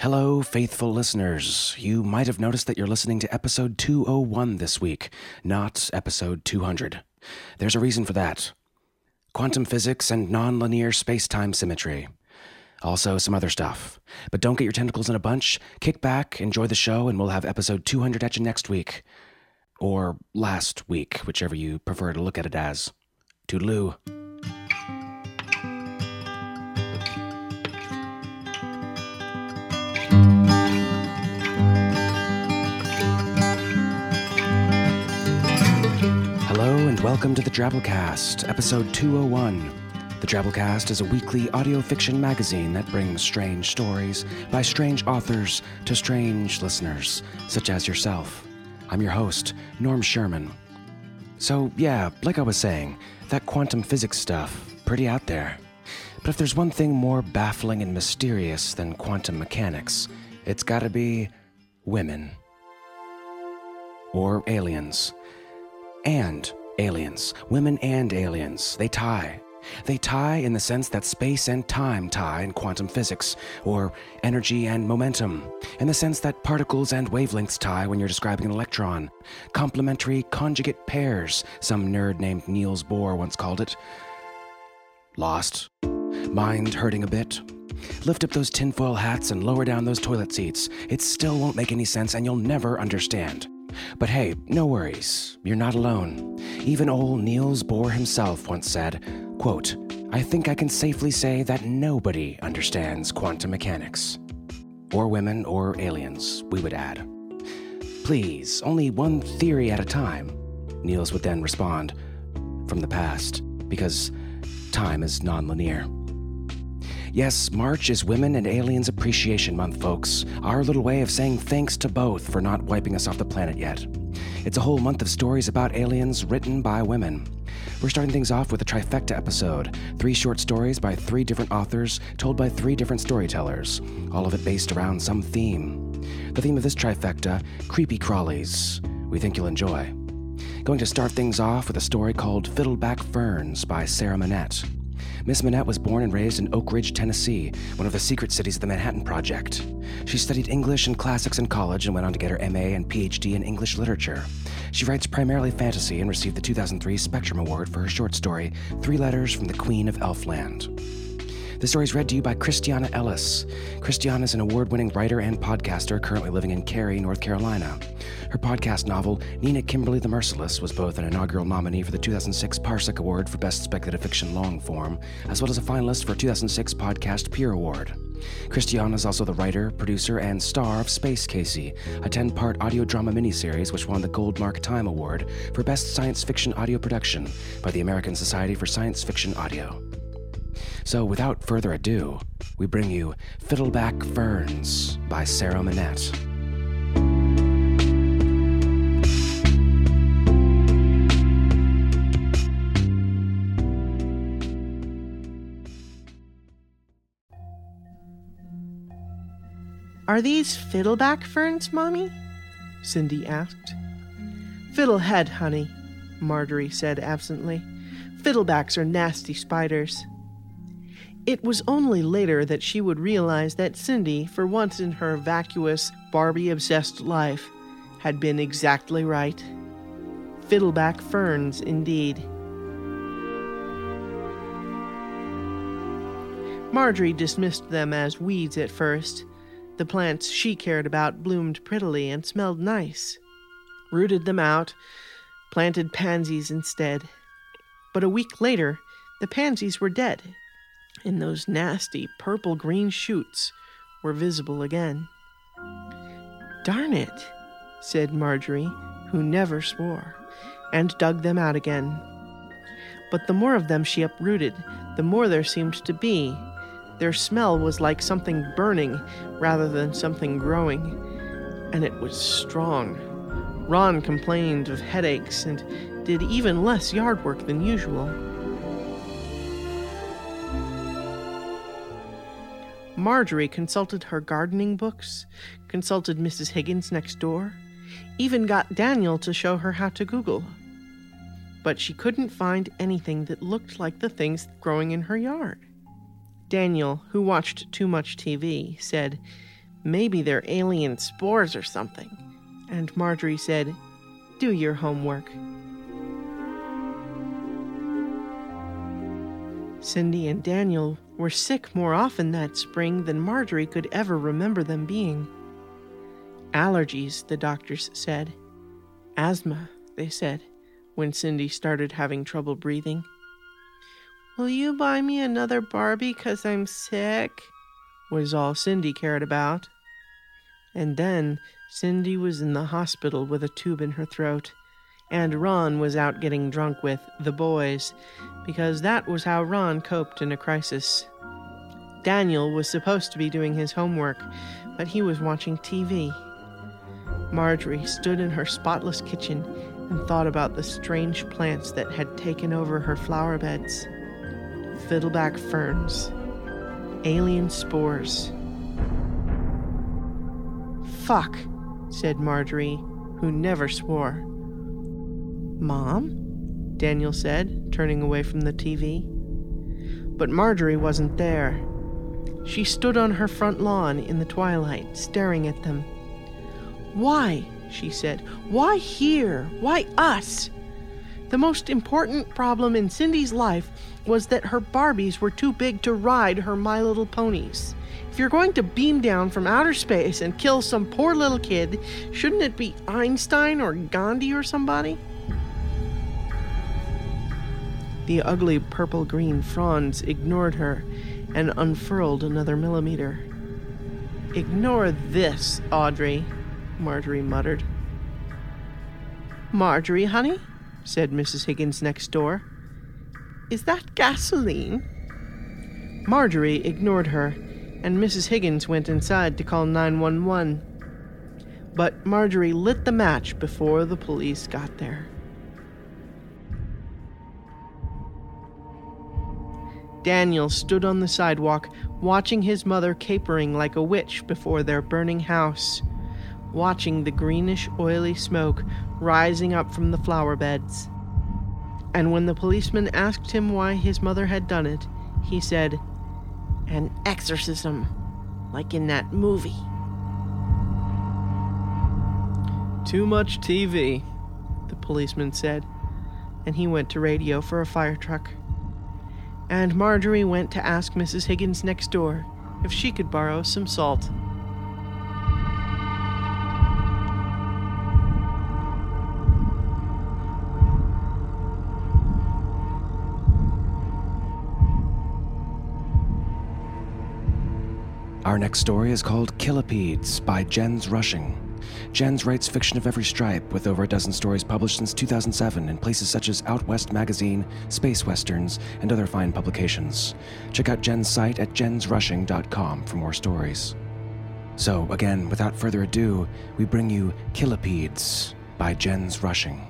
Hello, faithful listeners. You might have noticed that you're listening to episode 201 this week, not episode 200. There's a reason for that quantum physics and nonlinear space time symmetry. Also, some other stuff. But don't get your tentacles in a bunch. Kick back, enjoy the show, and we'll have episode 200 at you next week. Or last week, whichever you prefer to look at it as. Toodaloo. Welcome to the Drabblecast, episode 201. The Drabblecast is a weekly audio fiction magazine that brings strange stories by strange authors to strange listeners, such as yourself. I'm your host, Norm Sherman. So, yeah, like I was saying, that quantum physics stuff, pretty out there. But if there's one thing more baffling and mysterious than quantum mechanics, it's gotta be women. Or aliens. And aliens. Women and aliens. They tie. They tie in the sense that space and time tie in quantum physics, or energy and momentum, in the sense that particles and wavelengths tie when you're describing an electron. Complementary conjugate pairs, some nerd named Niels Bohr once called it. Lost? Mind hurting a bit? Lift up those tinfoil hats and lower down those toilet seats. It still won't make any sense and you'll never understand. But hey, no worries. You're not alone. Even old Niels Bohr himself once said, quote, I think I can safely say that nobody understands quantum mechanics. Or women or aliens, we would add. Please, only one theory at a time, Niels would then respond, from the past, because time is nonlinear. Yes, March is Women and Aliens Appreciation Month, folks. Our little way of saying thanks to both for not wiping us off the planet yet. It's a whole month of stories about aliens written by women. We're starting things off with a trifecta episode three short stories by three different authors, told by three different storytellers, all of it based around some theme. The theme of this trifecta creepy crawlies. We think you'll enjoy. Going to start things off with a story called Fiddleback Ferns by Sarah Monette. Miss Monette was born and raised in Oak Ridge, Tennessee, one of the secret cities of the Manhattan Project. She studied English and classics in college and went on to get her MA and PhD in English literature. She writes primarily fantasy and received the 2003 Spectrum Award for her short story, Three Letters from the Queen of Elfland. The story is read to you by Christiana Ellis. Christiana is an award winning writer and podcaster currently living in Cary, North Carolina. Her podcast novel, Nina Kimberly the Merciless, was both an inaugural nominee for the 2006 Parsec Award for Best Speculative Fiction Long Form, as well as a finalist for 2006 Podcast Peer Award. Christiana is also the writer, producer, and star of Space Casey, a 10 part audio drama miniseries which won the Goldmark Time Award for Best Science Fiction Audio Production by the American Society for Science Fiction Audio. So, without further ado, we bring you Fiddleback Ferns by Sarah Monette. Are these fiddleback ferns, Mommy? Cindy asked. Fiddlehead, honey, Marjorie said absently. Fiddlebacks are nasty spiders. It was only later that she would realize that Cindy, for once in her vacuous, Barbie obsessed life, had been exactly right. Fiddleback ferns, indeed. Marjorie dismissed them as weeds at first. The plants she cared about bloomed prettily and smelled nice. Rooted them out, planted pansies instead. But a week later, the pansies were dead, and those nasty purple green shoots were visible again. Darn it, said Marjorie, who never swore, and dug them out again. But the more of them she uprooted, the more there seemed to be. Their smell was like something burning rather than something growing, and it was strong. Ron complained of headaches and did even less yard work than usual. Marjorie consulted her gardening books, consulted Mrs. Higgins next door, even got Daniel to show her how to Google. But she couldn't find anything that looked like the things growing in her yard. Daniel, who watched too much TV, said, Maybe they're alien spores or something. And Marjorie said, Do your homework. Cindy and Daniel were sick more often that spring than Marjorie could ever remember them being. Allergies, the doctors said. Asthma, they said, when Cindy started having trouble breathing. Will you buy me another Barbie because I'm sick? was all Cindy cared about. And then Cindy was in the hospital with a tube in her throat, and Ron was out getting drunk with the boys, because that was how Ron coped in a crisis. Daniel was supposed to be doing his homework, but he was watching TV. Marjorie stood in her spotless kitchen and thought about the strange plants that had taken over her flower beds fiddleback ferns, alien spores. Fuck, said Marjorie, who never swore. Mom? Daniel said, turning away from the TV. But Marjorie wasn't there. She stood on her front lawn in the twilight, staring at them. Why? she said. Why here? Why us? The most important problem in Cindy's life was that her Barbies were too big to ride her My Little Ponies. If you're going to beam down from outer space and kill some poor little kid, shouldn't it be Einstein or Gandhi or somebody? The ugly purple green fronds ignored her and unfurled another millimeter. Ignore this, Audrey, Marjorie muttered. Marjorie, honey, said Mrs. Higgins next door. Is that gasoline? Marjorie ignored her, and Mrs. Higgins went inside to call 911. But Marjorie lit the match before the police got there. Daniel stood on the sidewalk, watching his mother capering like a witch before their burning house, watching the greenish, oily smoke rising up from the flower beds. And when the policeman asked him why his mother had done it, he said, An exorcism, like in that movie. Too much TV, the policeman said, and he went to radio for a fire truck and Marjorie went to ask Mrs. Higgins next door if she could borrow some salt. Our next story is called Killipedes by Jens Rushing. Jens writes fiction of every stripe, with over a dozen stories published since 2007 in places such as Out West Magazine, Space Westerns, and other fine publications. Check out Jen's site at jensrushing.com for more stories. So, again, without further ado, we bring you Killipedes by Jens Rushing.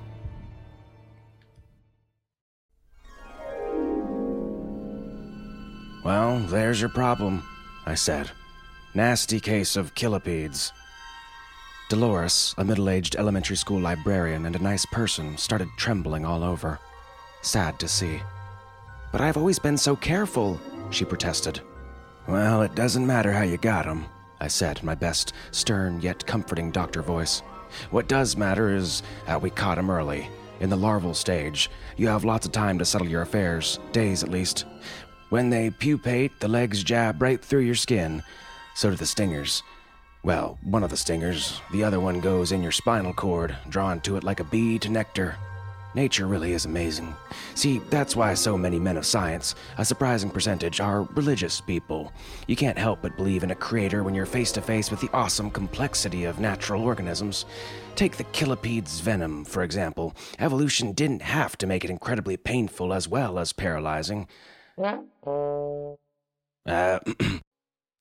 Well, there's your problem, I said. Nasty case of killipedes. Dolores, a middle aged elementary school librarian and a nice person, started trembling all over. Sad to see. But I've always been so careful, she protested. Well, it doesn't matter how you got 'em, I said in my best stern yet comforting doctor voice. What does matter is how we caught 'em early. In the larval stage, you have lots of time to settle your affairs, days at least. When they pupate, the legs jab right through your skin. So do the stingers. Well, one of the stingers, the other one goes in your spinal cord, drawn to it like a bee to nectar. Nature really is amazing. See, that's why so many men of science, a surprising percentage, are religious people. You can't help but believe in a creator when you're face to face with the awesome complexity of natural organisms. Take the killipede's venom, for example. Evolution didn't have to make it incredibly painful as well as paralyzing. Uh,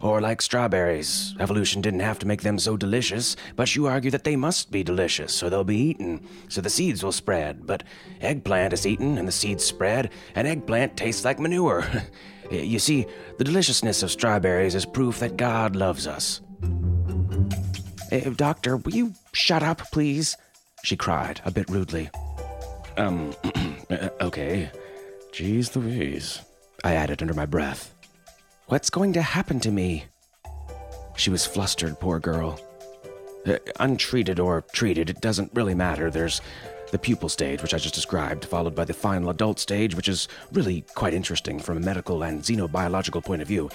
Or like strawberries, evolution didn't have to make them so delicious, but you argue that they must be delicious, or they'll be eaten, so the seeds will spread. But eggplant is eaten, and the seeds spread, and eggplant tastes like manure. you see, the deliciousness of strawberries is proof that God loves us. Uh, doctor, will you shut up, please? She cried, a bit rudely. Um, okay. Jeez Louise, I added under my breath. What's going to happen to me? She was flustered, poor girl. Uh, untreated or treated, it doesn't really matter. There's the pupal stage, which I just described, followed by the final adult stage, which is really quite interesting from a medical and xenobiological point of view.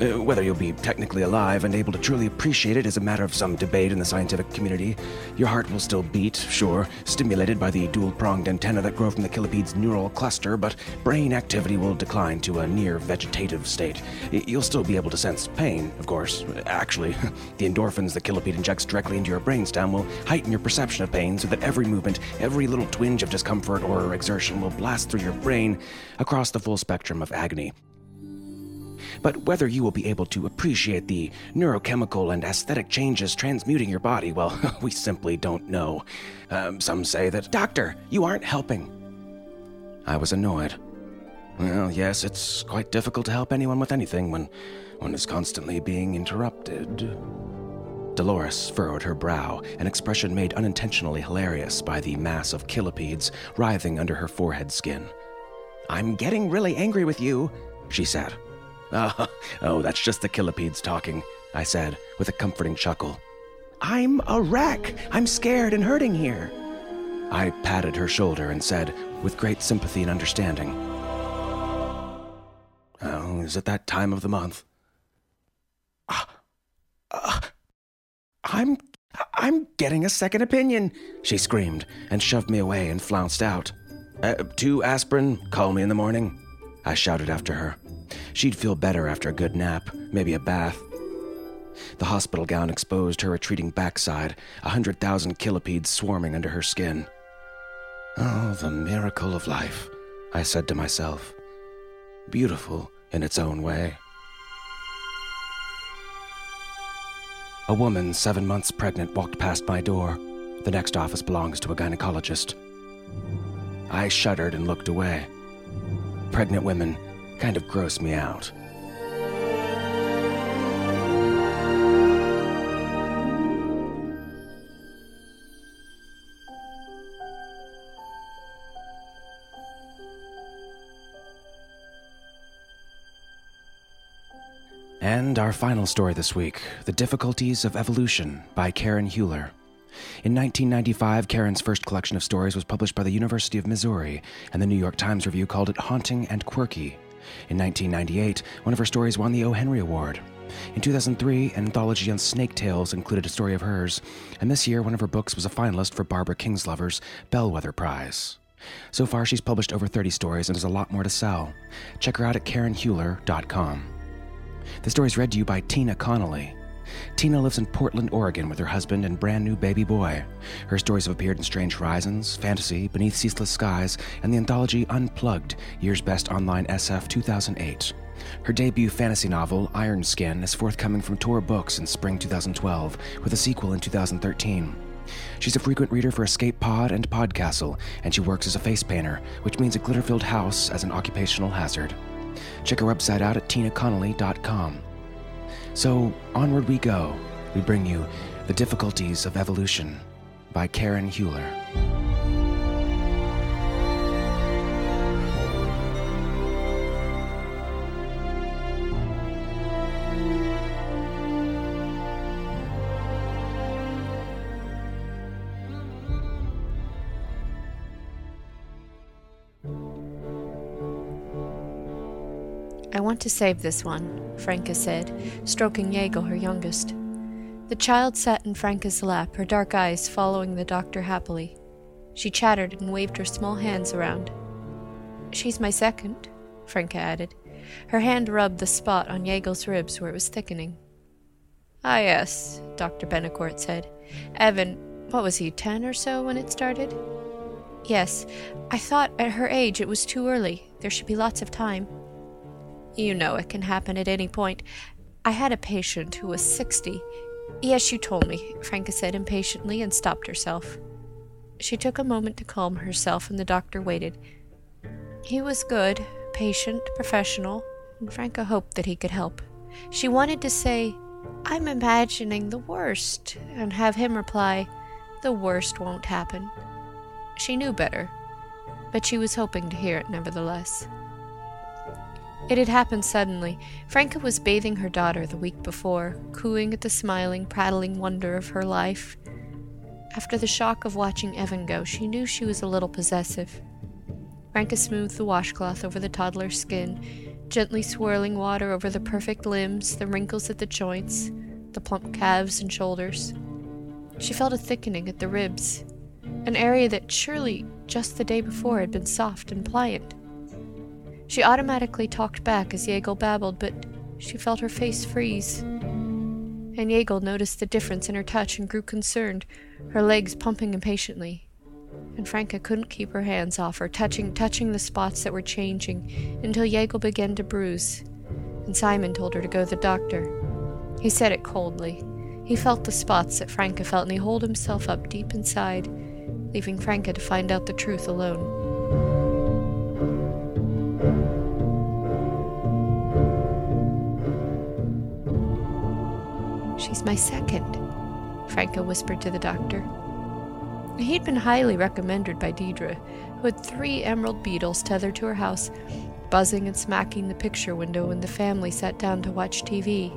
Uh, whether you'll be technically alive and able to truly appreciate it is a matter of some debate in the scientific community. Your heart will still beat, sure, stimulated by the dual pronged antenna that grow from the killipede's neural cluster, but brain activity will decline to a near vegetative state. You'll still be able to sense pain, of course. Actually, the endorphins the killipede injects directly into your brainstem will heighten your perception of pain so that every movement, every little twinge of discomfort or exertion will blast through your brain across the full spectrum of agony. But whether you will be able to appreciate the neurochemical and aesthetic changes transmuting your body, well, we simply don't know. Um, some say that, Doctor, you aren't helping. I was annoyed. Well, yes, it's quite difficult to help anyone with anything when one is constantly being interrupted. Dolores furrowed her brow, an expression made unintentionally hilarious by the mass of killipedes writhing under her forehead skin. I'm getting really angry with you, she said. Oh, oh, that's just the killipedes talking, I said, with a comforting chuckle. I'm a wreck. I'm scared and hurting here. I patted her shoulder and said, with great sympathy and understanding, Oh, is it that time of the month? Uh, uh, I'm I'm getting a second opinion, she screamed and shoved me away and flounced out. Uh, two aspirin, call me in the morning, I shouted after her. She'd feel better after a good nap, maybe a bath. The hospital gown exposed her retreating backside, a hundred thousand killipedes swarming under her skin. Oh, the miracle of life, I said to myself. Beautiful in its own way. A woman seven months pregnant walked past my door. The next office belongs to a gynecologist. I shuddered and looked away. Pregnant women kind of gross me out. And our final story this week The Difficulties of Evolution by Karen Heuler. In 1995, Karen's first collection of stories was published by the University of Missouri, and the New York Times Review called it haunting and quirky. In 1998, one of her stories won the O. Henry Award. In 2003, an anthology on snake tales included a story of hers, and this year, one of her books was a finalist for Barbara Kingsolver's Bellwether Prize. So far, she's published over 30 stories and has a lot more to sell. Check her out at KarenHeuler.com. The story is read to you by Tina Connolly. Tina lives in Portland, Oregon with her husband and brand new baby boy. Her stories have appeared in Strange Horizons, Fantasy, Beneath Ceaseless Skies, and the anthology Unplugged, Year's Best Online SF 2008. Her debut fantasy novel, Iron Skin, is forthcoming from Tor Books in spring 2012, with a sequel in 2013. She's a frequent reader for Escape Pod and Podcastle, and she works as a face painter, which means a glitter filled house as an occupational hazard. Check her website out at tinaconnolly.com. So, onward we go. We bring you The Difficulties of Evolution by Karen Heuler. Want to save this one, Franca said, stroking Yegel, her youngest. The child sat in Franca's lap, her dark eyes following the doctor happily. She chattered and waved her small hands around. She's my second, Franca added. Her hand rubbed the spot on Yegel's ribs where it was thickening. Ah, yes, Dr. Benacourt said. Evan, what was he, ten or so when it started? Yes, I thought at her age it was too early. There should be lots of time. You know it can happen at any point. I had a patient who was 60. Yes, you told me, Franca said impatiently and stopped herself. She took a moment to calm herself, and the doctor waited. He was good, patient, professional, and Franca hoped that he could help. She wanted to say, I'm imagining the worst, and have him reply, The worst won't happen. She knew better, but she was hoping to hear it nevertheless. It had happened suddenly. Franca was bathing her daughter the week before, cooing at the smiling, prattling wonder of her life. After the shock of watching Evan go, she knew she was a little possessive. Franca smoothed the washcloth over the toddler's skin, gently swirling water over the perfect limbs, the wrinkles at the joints, the plump calves and shoulders. She felt a thickening at the ribs, an area that surely just the day before had been soft and pliant. She automatically talked back as Yegel babbled, but she felt her face freeze. And Yegel noticed the difference in her touch and grew concerned, her legs pumping impatiently. And Franca couldn't keep her hands off her, touching touching the spots that were changing, until Yegel began to bruise. And Simon told her to go to the doctor. He said it coldly. He felt the spots that Franca felt, and he holed himself up deep inside, leaving Franca to find out the truth alone. She's my second, Franca whispered to the doctor. He'd been highly recommended by Deidre, who had three emerald beetles tethered to her house, buzzing and smacking the picture window when the family sat down to watch TV.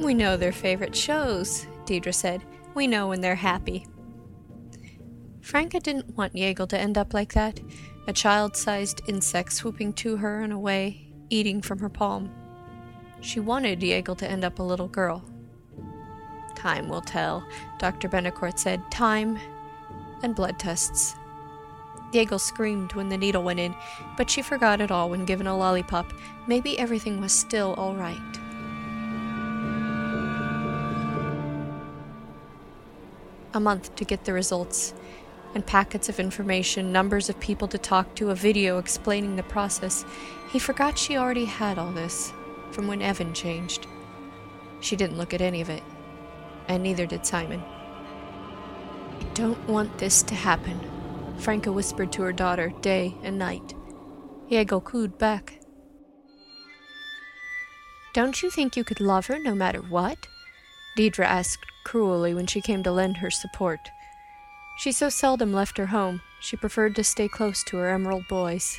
We know their favorite shows, Deidre said. We know when they're happy. Franca didn't want Yegel to end up like that, a child sized insect swooping to her and away, eating from her palm. She wanted Yegel to end up a little girl. Time will tell, Dr. Benecourt said. Time and blood tests. Diego screamed when the needle went in, but she forgot it all when given a lollipop. Maybe everything was still all right. A month to get the results, and packets of information, numbers of people to talk to, a video explaining the process. He forgot she already had all this from when Evan changed. She didn't look at any of it and neither did Simon. I don't want this to happen, Franca whispered to her daughter day and night. Yegel cooed back. Don't you think you could love her no matter what? Deidre asked cruelly when she came to lend her support. She so seldom left her home, she preferred to stay close to her emerald boys.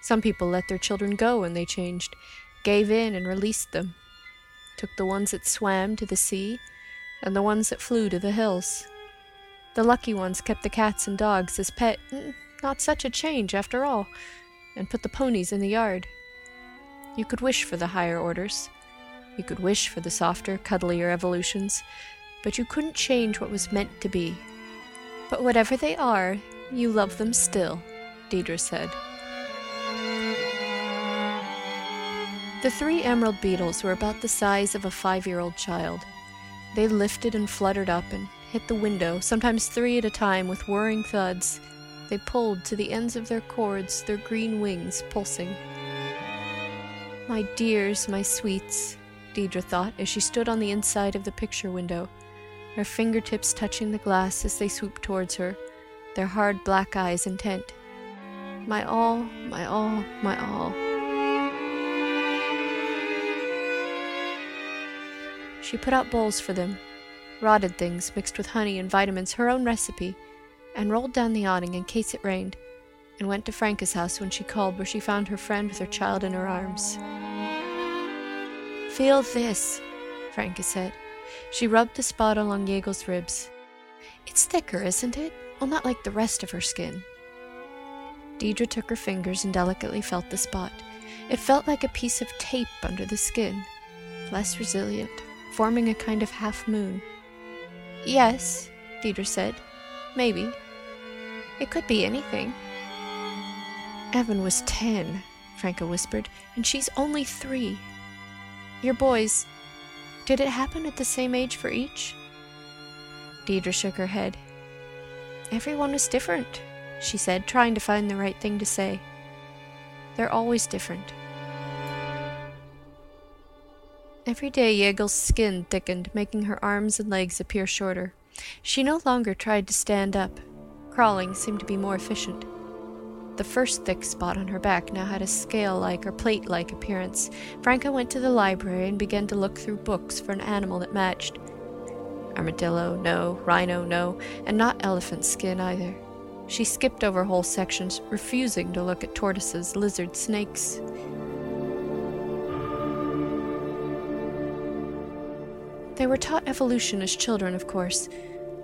Some people let their children go when they changed, gave in and released them took the ones that swam to the sea and the ones that flew to the hills. The lucky ones kept the cats and dogs as pet, mm, not such a change after all, and put the ponies in the yard. You could wish for the higher orders. You could wish for the softer, cuddlier evolutions, but you couldn't change what was meant to be. But whatever they are, you love them still, Deidre said. The three emerald beetles were about the size of a five year old child. They lifted and fluttered up and hit the window, sometimes three at a time, with whirring thuds. They pulled to the ends of their cords, their green wings pulsing. My dears, my sweets, Deidre thought as she stood on the inside of the picture window, her fingertips touching the glass as they swooped towards her, their hard black eyes intent. My all, my all, my all. She put out bowls for them, rotted things mixed with honey and vitamins, her own recipe, and rolled down the awning in case it rained, and went to Franca's house when she called, where she found her friend with her child in her arms. Feel this, Franca said. She rubbed the spot along Yegel's ribs. It's thicker, isn't it? Well, not like the rest of her skin. Deidre took her fingers and delicately felt the spot. It felt like a piece of tape under the skin, less resilient, forming a kind of half moon. Yes, Deidre said. Maybe. It could be anything. Evan was ten, Franca whispered, and she's only three. Your boys, did it happen at the same age for each? Deidre shook her head. Everyone was different, she said, trying to find the right thing to say. They're always different. Every day Yegel's skin thickened, making her arms and legs appear shorter. She no longer tried to stand up. Crawling seemed to be more efficient. The first thick spot on her back now had a scale like or plate like appearance. Franca went to the library and began to look through books for an animal that matched. Armadillo, no. Rhino, no. And not elephant skin either. She skipped over whole sections, refusing to look at tortoises, lizards, snakes. They were taught evolution as children, of course,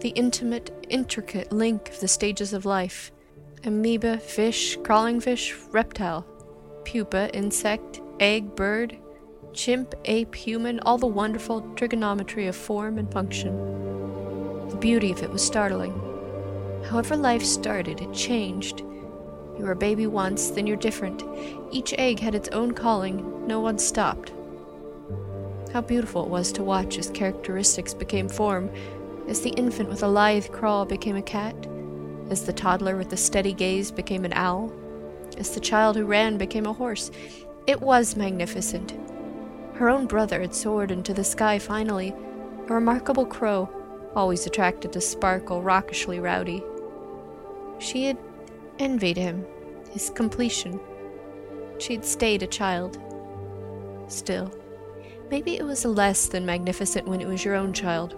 the intimate, intricate link of the stages of life amoeba, fish, crawling fish, reptile, pupa, insect, egg, bird, chimp, ape, human, all the wonderful trigonometry of form and function. The beauty of it was startling. However life started, it changed. You were a baby once, then you're different. Each egg had its own calling, no one stopped. How beautiful it was to watch as characteristics became form, as the infant with a lithe crawl became a cat, as the toddler with a steady gaze became an owl, as the child who ran became a horse. It was magnificent. Her own brother had soared into the sky finally, a remarkable crow, always attracted to sparkle, rockishly rowdy. She had envied him, his completion. She had stayed a child. Still, maybe it was less than magnificent when it was your own child,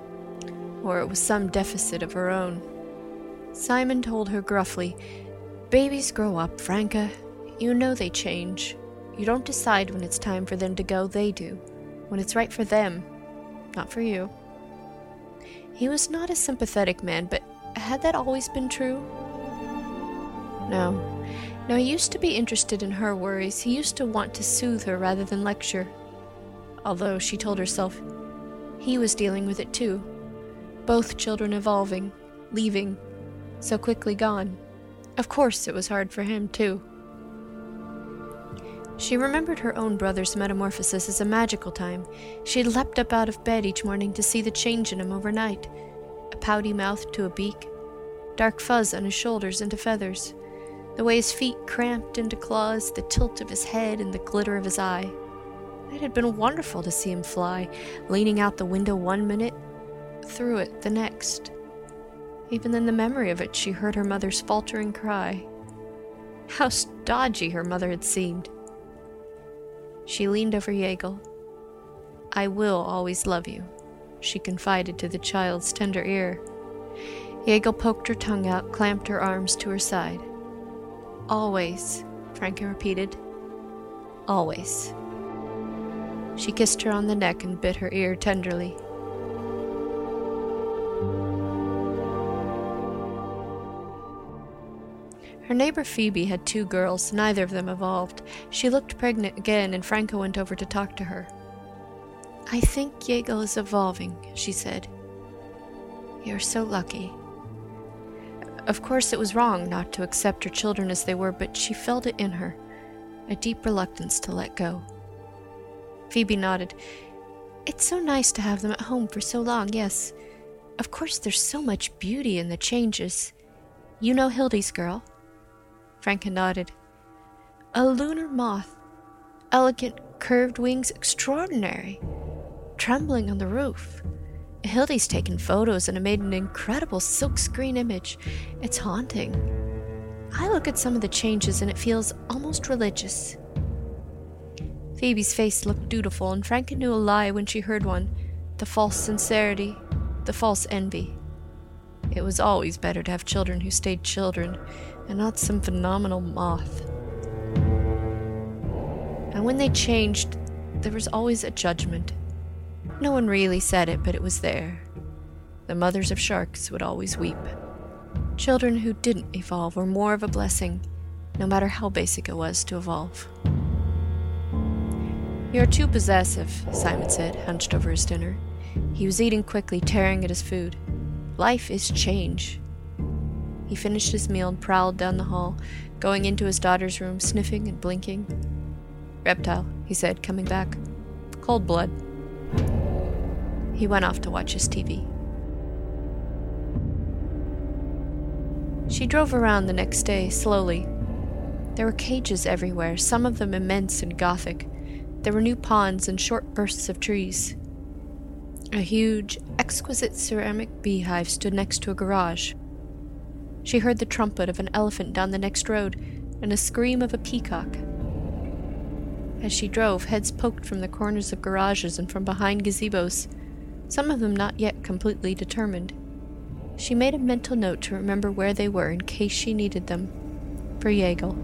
or it was some deficit of her own. Simon told her gruffly, Babies grow up, Franca. You know they change. You don't decide when it's time for them to go, they do. When it's right for them, not for you. He was not a sympathetic man, but had that always been true? No. No, he used to be interested in her worries. He used to want to soothe her rather than lecture. Although, she told herself, he was dealing with it too. Both children evolving, leaving, so quickly gone. Of course, it was hard for him, too. She remembered her own brother's metamorphosis as a magical time. She had leapt up out of bed each morning to see the change in him overnight a pouty mouth to a beak, dark fuzz on his shoulders into feathers, the way his feet cramped into claws, the tilt of his head, and the glitter of his eye. It had been wonderful to see him fly, leaning out the window one minute, through it the next. Even in the memory of it, she heard her mother's faltering cry. How stodgy her mother had seemed. She leaned over Yaegel. I will always love you, she confided to the child's tender ear. Yaegel poked her tongue out, clamped her arms to her side. Always, Franca repeated. Always. She kissed her on the neck and bit her ear tenderly. Her neighbor Phoebe had two girls, neither of them evolved. She looked pregnant again, and Franca went over to talk to her. I think Yaegel is evolving, she said. You're so lucky. Of course, it was wrong not to accept her children as they were, but she felt it in her a deep reluctance to let go. Phoebe nodded. It's so nice to have them at home for so long, yes. Of course, there's so much beauty in the changes. You know Hildy's girl? Franca nodded. A lunar moth. Elegant curved wings, extraordinary. Trembling on the roof. Hildy's taken photos and made an incredible silkscreen image. It's haunting. I look at some of the changes and it feels almost religious. Phoebe's face looked dutiful, and Franca knew a lie when she heard one the false sincerity, the false envy. It was always better to have children who stayed children and not some phenomenal moth. And when they changed, there was always a judgment. No one really said it, but it was there. The mothers of sharks would always weep. Children who didn't evolve were more of a blessing, no matter how basic it was to evolve. You're too possessive, Simon said, hunched over his dinner. He was eating quickly, tearing at his food. Life is change. He finished his meal and prowled down the hall, going into his daughter's room, sniffing and blinking. Reptile, he said, coming back. Cold blood. He went off to watch his TV. She drove around the next day, slowly. There were cages everywhere, some of them immense and gothic. There were new ponds and short bursts of trees. A huge, exquisite ceramic beehive stood next to a garage. She heard the trumpet of an elephant down the next road and a scream of a peacock. As she drove, heads poked from the corners of garages and from behind gazebos, some of them not yet completely determined. She made a mental note to remember where they were in case she needed them. For Yaegel.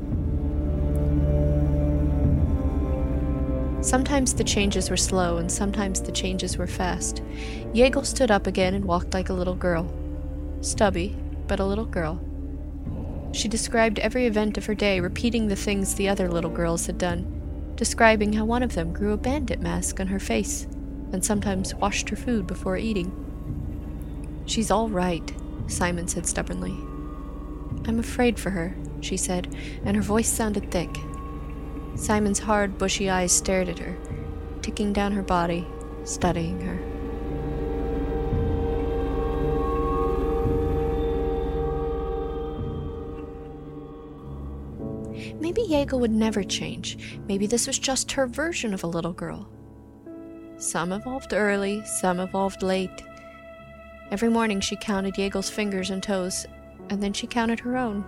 Sometimes the changes were slow, and sometimes the changes were fast. Yaegel stood up again and walked like a little girl. Stubby, but a little girl. She described every event of her day, repeating the things the other little girls had done, describing how one of them grew a bandit mask on her face and sometimes washed her food before eating. She's all right, Simon said stubbornly. I'm afraid for her, she said, and her voice sounded thick. Simon's hard, bushy eyes stared at her, ticking down her body, studying her. Maybe Yaegel would never change. Maybe this was just her version of a little girl. Some evolved early, some evolved late. Every morning she counted Yaegel's fingers and toes, and then she counted her own.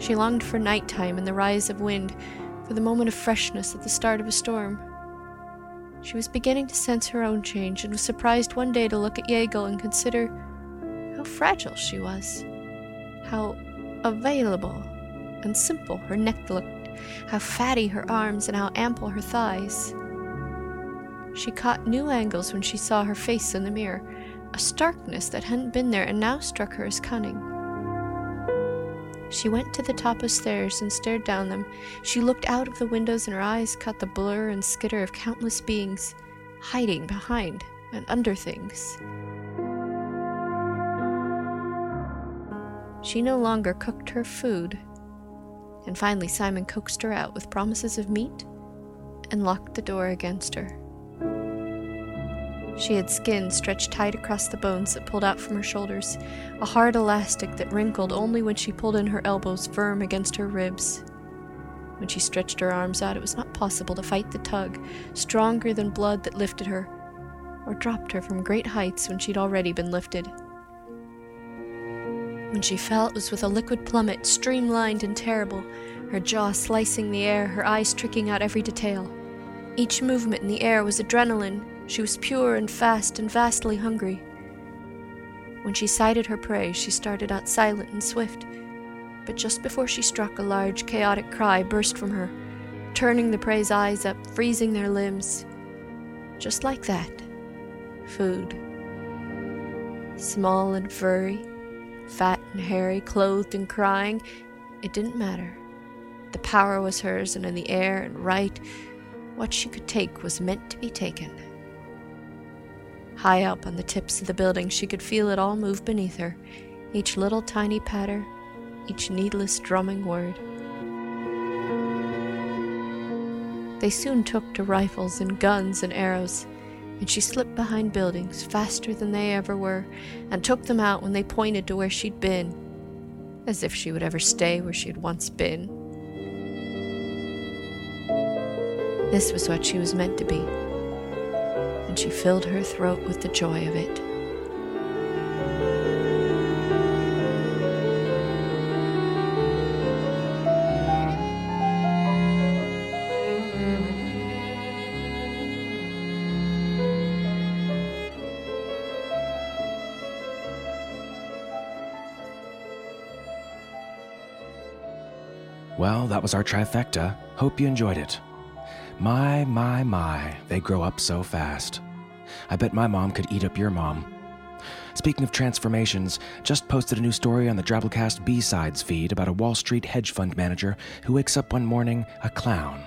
She longed for nighttime and the rise of wind, for the moment of freshness at the start of a storm. She was beginning to sense her own change and was surprised one day to look at Yaegel and consider how fragile she was, how available and simple her neck looked, how fatty her arms and how ample her thighs. She caught new angles when she saw her face in the mirror, a starkness that hadn't been there and now struck her as cunning. She went to the top of stairs and stared down them. She looked out of the windows and her eyes caught the blur and skitter of countless beings hiding behind and under things. She no longer cooked her food. And finally, Simon coaxed her out with promises of meat and locked the door against her. She had skin stretched tight across the bones that pulled out from her shoulders, a hard elastic that wrinkled only when she pulled in her elbows firm against her ribs. When she stretched her arms out, it was not possible to fight the tug, stronger than blood that lifted her, or dropped her from great heights when she'd already been lifted. When she fell, it was with a liquid plummet, streamlined and terrible, her jaw slicing the air, her eyes tricking out every detail. Each movement in the air was adrenaline, she was pure and fast and vastly hungry. When she sighted her prey, she started out silent and swift. But just before she struck, a large, chaotic cry burst from her, turning the prey's eyes up, freezing their limbs. Just like that. Food. Small and furry, fat and hairy, clothed and crying, it didn't matter. The power was hers, and in the air and right, what she could take was meant to be taken. High up on the tips of the building, she could feel it all move beneath her, each little tiny patter, each needless drumming word. They soon took to rifles and guns and arrows, and she slipped behind buildings faster than they ever were, and took them out when they pointed to where she'd been, as if she would ever stay where she had once been. This was what she was meant to be she filled her throat with the joy of it. Well, that was our trifecta. Hope you enjoyed it. My, my, my, they grow up so fast. I bet my mom could eat up your mom. Speaking of transformations, just posted a new story on the Drabblecast B-Sides feed about a Wall Street hedge fund manager who wakes up one morning a clown.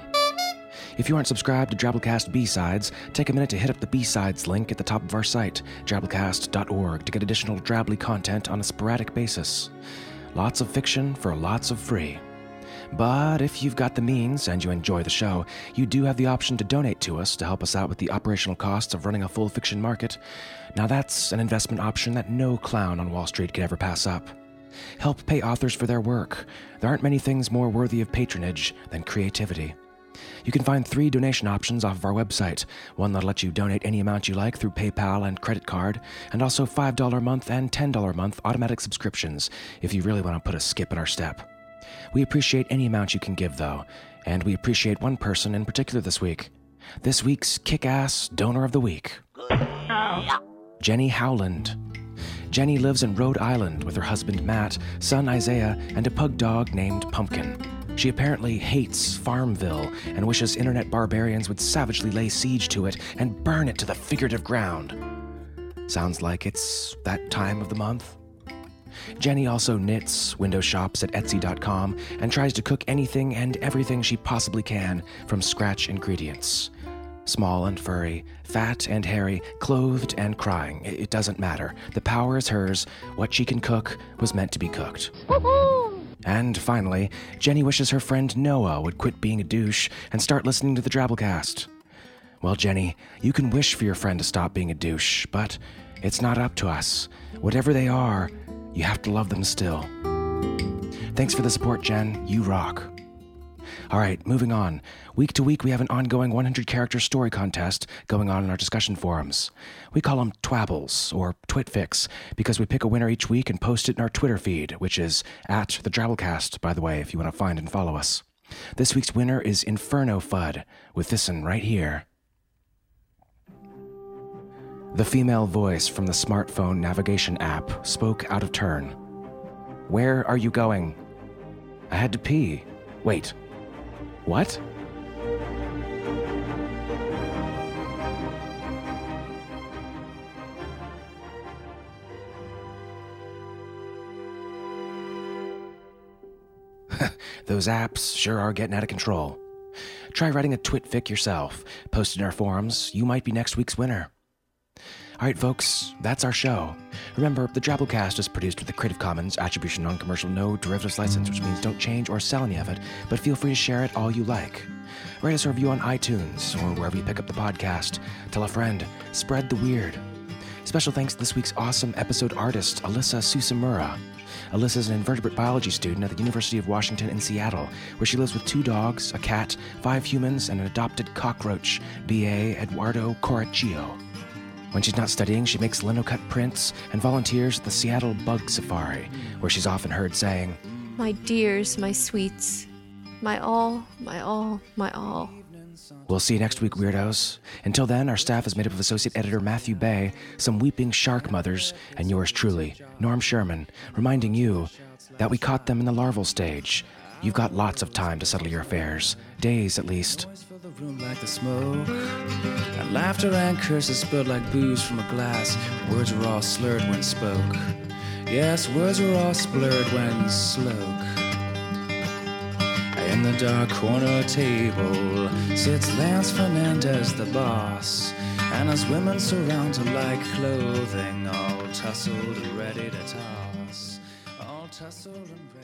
If you aren't subscribed to Drabblecast B-Sides, take a minute to hit up the B-Sides link at the top of our site, drabblecast.org, to get additional Drabbly content on a sporadic basis. Lots of fiction for lots of free. But if you've got the means and you enjoy the show, you do have the option to donate to us to help us out with the operational costs of running a full fiction market. Now, that's an investment option that no clown on Wall Street could ever pass up. Help pay authors for their work. There aren't many things more worthy of patronage than creativity. You can find three donation options off of our website one that'll let you donate any amount you like through PayPal and credit card, and also $5 a month and $10 a month automatic subscriptions if you really want to put a skip in our step. We appreciate any amount you can give, though, and we appreciate one person in particular this week. This week's kick ass donor of the week. Jenny Howland. Jenny lives in Rhode Island with her husband Matt, son Isaiah, and a pug dog named Pumpkin. She apparently hates Farmville and wishes internet barbarians would savagely lay siege to it and burn it to the figurative ground. Sounds like it's that time of the month. Jenny also knits, window shops at Etsy.com, and tries to cook anything and everything she possibly can from scratch ingredients. Small and furry, fat and hairy, clothed and crying. It doesn't matter. The power is hers. What she can cook was meant to be cooked. And finally, Jenny wishes her friend Noah would quit being a douche and start listening to the Drabblecast. Well, Jenny, you can wish for your friend to stop being a douche, but it's not up to us. Whatever they are, you have to love them still. Thanks for the support, Jen. You rock. All right, moving on. Week to week, we have an ongoing 100 character story contest going on in our discussion forums. We call them Twabbles or Twitfics because we pick a winner each week and post it in our Twitter feed, which is at the Drabblecast, by the way, if you want to find and follow us. This week's winner is Inferno Fud with this one right here. The female voice from the smartphone navigation app spoke out of turn. Where are you going? I had to pee. Wait. What? Those apps sure are getting out of control. Try writing a twitfic yourself. Post in our forums. You might be next week's winner. All right, folks, that's our show. Remember, the Drabblecast is produced with a Creative Commons Attribution Non Commercial No Derivatives License, which means don't change or sell any of it, but feel free to share it all you like. Write us a review on iTunes or wherever you pick up the podcast. Tell a friend. Spread the weird. Special thanks to this week's awesome episode artist, Alyssa Susamura. Alyssa is an invertebrate biology student at the University of Washington in Seattle, where she lives with two dogs, a cat, five humans, and an adopted cockroach, B.A. Eduardo Correggio. When she's not studying, she makes linocut prints and volunteers at the Seattle Bug Safari, where she's often heard saying, My dears, my sweets, my all, my all, my all. We'll see you next week, weirdos. Until then, our staff is made up of Associate Editor Matthew Bay, some weeping shark mothers, and yours truly, Norm Sherman, reminding you that we caught them in the larval stage. You've got lots of time to settle your affairs, days at least. Like the smoke. And laughter and curses spilled like booze from a glass. Words were all slurred when spoke. Yes, words were all slurred when sloke. In the dark corner table sits Lance Fernandez, the boss. And his women surround her like clothing, all tussled and ready to toss. All tussled and ready.